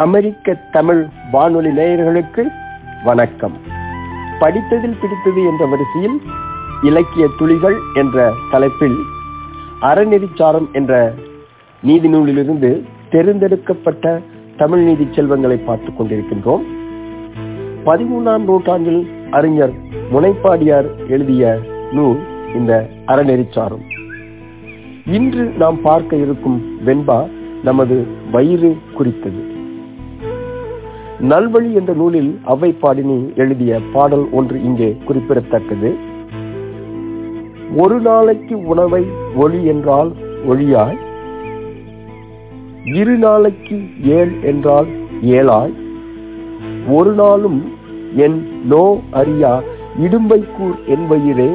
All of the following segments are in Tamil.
அமெரிக்க தமிழ் வானொலி நேயர்களுக்கு வணக்கம். படித்ததில் பிடித்தது என்ற வரிசையில் இலக்கிய துளிகள் என்ற தலைப்பில் அறநெறிச்சாரம் என்ற நீதி நூலிலிருந்து தெரிந்தெடுக்கப்பட்ட தமிழ் நீதி செல்வங்களை பார்த்துக் கொண்டிருக்கின்றோம். பதிமூன்றாம் நூற்றாண்டில் அறிஞர் முனைப்பாடியார் எழுதிய நூல் இந்த அறநெறிச்சாரம். இன்று நாம் பார்க்க இருக்கும் வெண்பா நமது வயிறு குறித்தது. நல்வழி என்ற நூலில் அவை பாடினி எழுதிய பாடல் ஒன்று இங்கே குறிப்பிடத்தக்கது. ஒரு நாளைக்கு உணவை ஒளி என்றால் ஒளியாய் இரு நாளைக்கு ஏழ் என்றால் ஏழாய் ஒரு நாளும் என் நோ அறியா இடும்பைக்கூர் என்பயிரே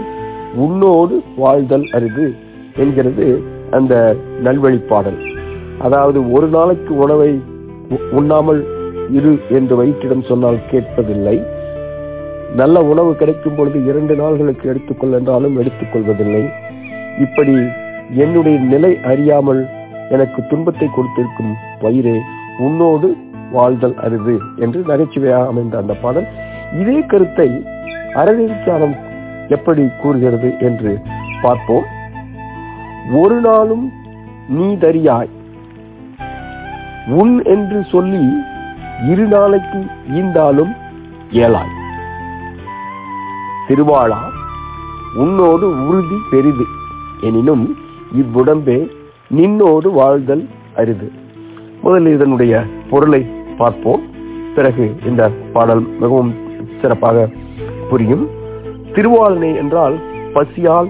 உன்னோடு வாழ்தல் அரிது என்கிறது அந்த நல்வழி பாடல். அதாவது ஒரு நாளைக்கு உணவை உண்ணாமல் இரு என்று வயிற்றிடம் சொன்னால் கேட்பதில்லை. நல்ல உணவு கிடைக்கும் பொழுது இரண்டு நாள்களுக்கு எடுத்துக்கொள் என்றாலும் எடுத்துக்கொள்வதில்லை. இப்படி என்னுடைய நிலை அறியாமல் எனக்கு துன்பத்தை கொடுத்திருக்கும் வயிறே உன்னோடு வாழ்தல் அரிது என்று நகைச்சுவையாக அமைந்த அந்த பாடல். இதே கருத்தை அறநெறிச்சாரம் எப்படி கூறுகிறது என்று பார்ப்போம். ஒரு நாளும் நீ தறியாய் உன் என்று சொல்லி இரு நாளைக்கு ஈந்தாலும் ஏழாய் திருவாளா உன்னோடு உறுதி பெரிது எனினும் இவ்வுடம்பே நின்னோடு வாழ்தல் அரிது. முதலில் இதனுடைய பொருளை பார்ப்போம். பிறகு இந்த பாடல் மிகவும் சிறப்பாக புரியும். திருவாளனை என்றால் பசியால்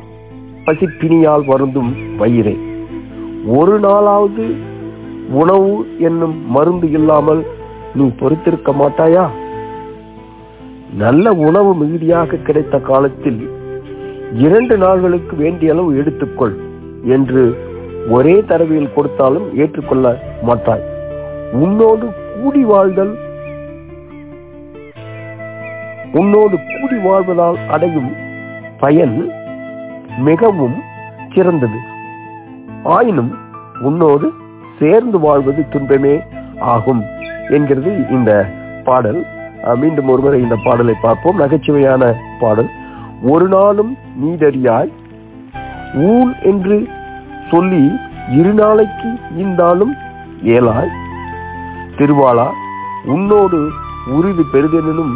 பசிப்பினியால் வருந்தும் வயிறே. ஒரு நாளாவது உணவு என்னும் மருந்து இல்லாமல் நீ பொறுத்திருக்க மாட்டாயா? நல்ல உணவு மிகுதியாக கிடைத்த காலத்தில் இரண்டு நாள்களுக்கு வேண்டிய அளவு எடுத்துக்கொள் என்று ஒரே தரவியில் கொடுத்தாலும் ஏற்றுக்கொள்ள மாட்டாய். உன்னோடு கூடி வாழ்தல் உன்னோடு கூடி வாழ்வதால் அடையும் பயன் மிகவும் சிறந்தது. ஆயினும் உன்னோடு சேர்ந்து வாழ்வது துன்பமே ஆகும். என்கிறது இந்த பாடல். மீண்டும் ஒருமுறை இந்த பாடலை பார்ப்போம். நகைச்சுவையான பாடல். ஒரு நாளும் நீதறியாய் ஊன் என்று சொல்லி இரு நாளைக்கு ஈந்தாலும் ஏலாய் திருவாளா உன்னோடு உறுதி பெருதெனும்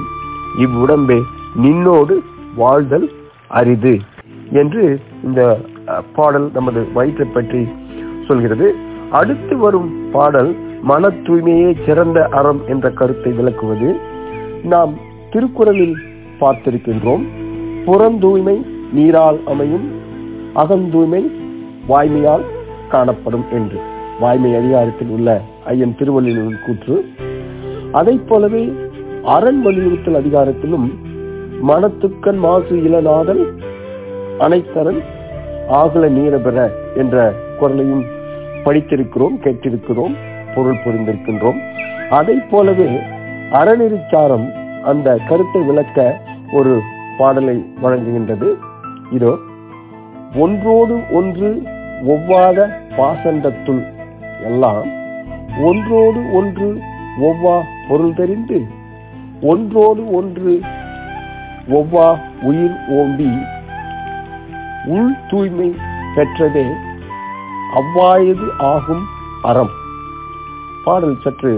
இவ்வுடம்பே நின்னோடு வாழ்தல் அரிது என்று இந்த பாடல் நமது வயிற்றை பற்றி சொல்கிறது. அடுத்து வரும் பாடல் மன தூய்மையே சிறந்த அறம் என்ற கருத்தை விளக்குவது நாம் திருக்குறளில் பார்த்திருக்கின்றோம். புறந்தூய்மை நீரால் அமையும் அகந்தூய்மை வாய்மையால் காணப்படும் என்று. வாய்மை அதிகாரத்தில் உள்ள ஐயன் திருவள்ளுவரின் கூற்று. அதை போலவே அரண் வலியுறுத்தல் அதிகாரத்திலும் மனத்துக்கன் மாசு இளநாதல் அனைத்தரன் ஆகல நீரபெற என்ற குரலையும் படித்திருக்கிறோம் கேட்டிருக்கிறோம். பொருள் புரிந்திருக்கின்றோம். அதை போலவே அறநெறிச்சாரம் அந்த கருத்தை விளக்க ஒரு பாடலை வழங்குகின்றது. இதோ ஒன்றோடு ஒன்று ஒவ்வாத பாசண்டத்துள் எல்லாம் ஒன்றோடு ஒன்று ஒவ்வா பொருள் தெரிந்து ஒன்றோடு ஒன்று ஒவ்வா உயிர் ஓம்பி உள் தூய்மை பெற்றதே அவ்வாயது ஆகும் அறம். பாடல் சற்று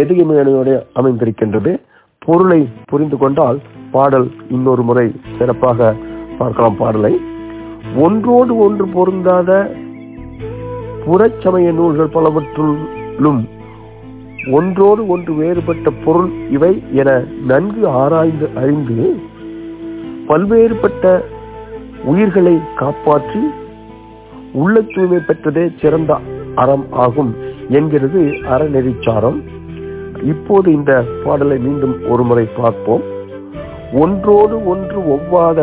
எதிர்மையுடைய அமைந்திருக்கின்றது. பொருளை புரிந்து கொண்டால் பாடல் இன்னொரு முறை சிறப்பாக பார்க்கலாம் பாடலை. ஒன்றோடு ஒன்று பொருந்தாத புறச்சமய நூல்கள் பலவற்றுள்ளும் ஒன்றோடு ஒன்று வேறுபட்ட பொருள் இவை என நன்கு ஆராய்ந்து அறிந்து பல்வேறுபட்ட உயிர்களை காப்பாற்றி உள்ள தூய்மை பெற்றதே சிறந்த அறம் ஆகும். என்கிறது அறநெறிச்சாரம். இப்போது இந்த பாடலை மீண்டும் ஒரு முறை பார்ப்போம். ஒன்றோடு ஒன்று ஒவ்வாத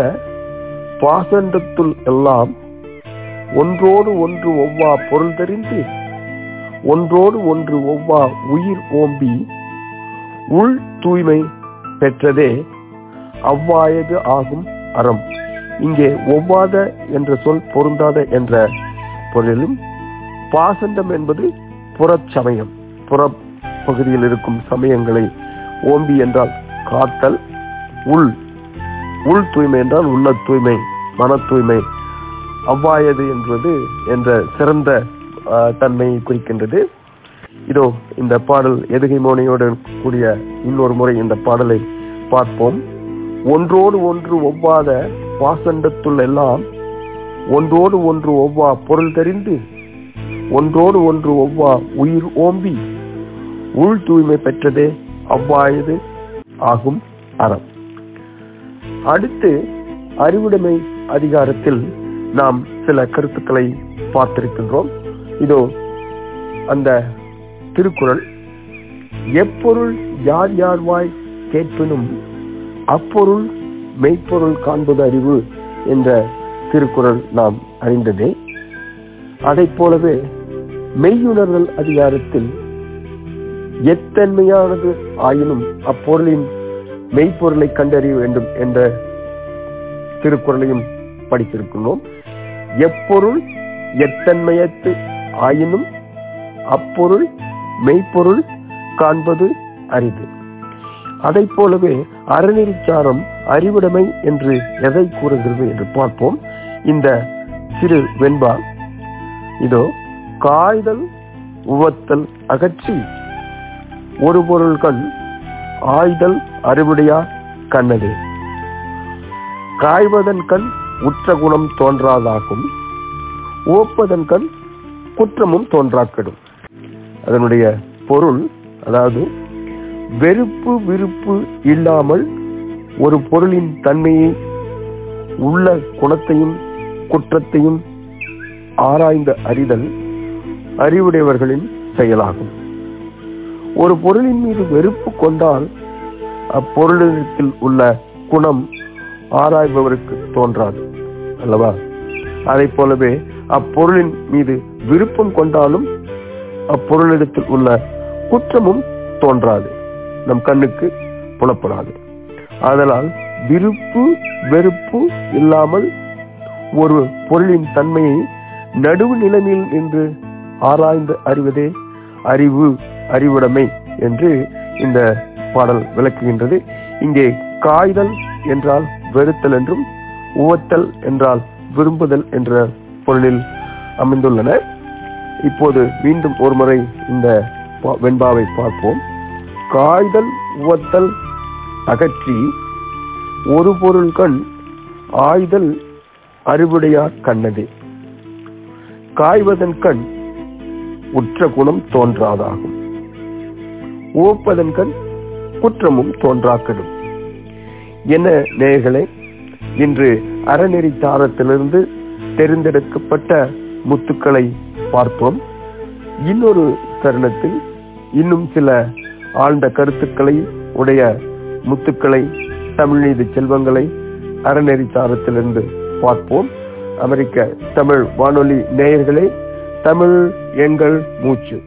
பாசண்டத்துள் எல்லாம் ஒன்றோடு ஒன்று ஒவ்வா பொருள் தெரிந்து ஒன்றோடு ஒன்று ஒவ்வா உயிர் ஓம்பி உள் தூய்மை பெற்றதே அவ்வாயது ஆகும் அறம். இங்கே ஒவ்வாத என்ற சொல் பொருந்தாத என்ற பொருளிலும் பாசண்டம் என்பது புறச்சமயம் புற பகுதியில் இருக்கும் சமயங்களை ஓம்பி என்றால் காத்தல் உள் உள் தூய்மை என்றால் உள்ள தூய்மை மன தூய்மை. அவ்வாயது என்பது என்ற சிறந்த தன்மையை குறிக்கின்றது. இதோ இந்த பாடல் எதுகை மோனையோடு கூடிய இன்னொரு முறை இந்த பாடலை பார்ப்போம். ஒன்றோடு ஒன்று ஒவ்வாத பாசண்டத்துள் எல்லாம் ஒன்றோடு ஒன்று ஒவ்வா பொருள் தெரிந்து ஒன்றோடு ஒன்று ஒவ்வா உயிர் ஓம்பி. உள் தூய்மை பெற்றதே அவ்வாயது ஆகும் அறம். அடுத்து அறிவுடைமை அதிகாரத்தில் நாம் சில கருத்துக்களை பார்த்திருக்கின்றோம். இதோ அந்த திருக்குறள் எப்பொருள் யார் யார் வாய் கேட்பினும் அப்பொருள் மெய்ப்பொருள் காண்பது அறிவு என்ற திருக்குறள் நாம் அறிந்ததே. அதைப் போலவே மெய்யுணர்தல் அதிகாரத்தில் எத்தன்மையானது ஆயினும் அப்பொருளின் மெய்ப்பொருளை கண்டறிய வேண்டும் என்ற திருக்குறளையும் படித்திருக்கிறோம் எப்பொருள் எத்தன்மையத்து ஆயினும் அப்பொருள் மெய்ப்பொருள் காண்பது அரிது. அதை போலவே அறநெறிச்சாரம் அறிவுடைமை என்று எதை கூறுகிறது என்று பார்ப்போம். இந்த சிறு வெண்பா இதோ காய்தல் உவத்தல் அகற்றி. ஒரு பொருள் கண் ஆய்தல் அறுபடியா கண்ணதே. காய்வதன் கண் உற்ற குணம் தோன்றாதாகும். ஓப்பதன் கண் குற்றமும் தோன்றாக்கெடும். அதனுடைய பொருள் அதாவது வெறுப்பு விருப்பு இல்லாமல் ஒரு பொருளின் தன்மையை உள்ள குணத்தையும் குற்றத்தையும் ஆராய்ந்த அறிதல் அறிவுடையவர்களின் செயலாகும். ஒரு பொருளின் மீது வெறுப்பு கொண்டால் அப்பொருளினத்தில் உள்ள குணம் ஆராய்பவருக்கு தோன்றாது அல்லவா? அதை போலவே அப்பொருளின் மீது விருப்பம் கொண்டாலும் அப்பொருளிடத்தில் உள்ள குற்றமும் தோன்றாது. நம் கண்ணுக்கு புலப்படாது. ஆதலால் விருப்பு வெறுப்பு இல்லாமல் ஒரு பொருளின் தன்மையை நடுவு நிலைமையில் நின்று ஆராய்ந்து அறிவதே அறிவு அறிவுடைமை என்று இந்த பாடல் விளக்குகின்றது. இங்கே காய்தல் என்றால் வெறுத்தல் என்றும் உவத்தல் என்றால் விரும்புதல் என்ற பொருளில் அமைந்துள்ளன. இப்போது மீண்டும் ஒரு முறை இந்த வெண்பாவை பார்ப்போம். காய்தல் உவத்தல் அகற்றி ஒரு பொருள் கண் ஆய்தல் அறிவுடையார் கண்ணதே. காய்வதன் கண் உற்ற குணம் தோன்றாதாகும். ஓப்பதன் கண் குற்றமும் தோன்றாக்கடும். என நேயர்களே இன்று அறநெறி தாரத்திலிருந்து தெரிந்தெடுக்கப்பட்ட முத்துக்களை பார்ப்போம். இன்னொரு தருணத்தில் இன்னும் சில ஆழ்ந்த கருத்துக்களை உடைய முத்துக்களை தமிழ்நீதி செல்வங்களை அறநெறி தாரத்திலிருந்து பார்ப்போம். அமெரிக்க தமிழ் வானொலி நேயர்களே தமிழ் எங்கள் மூச்சு.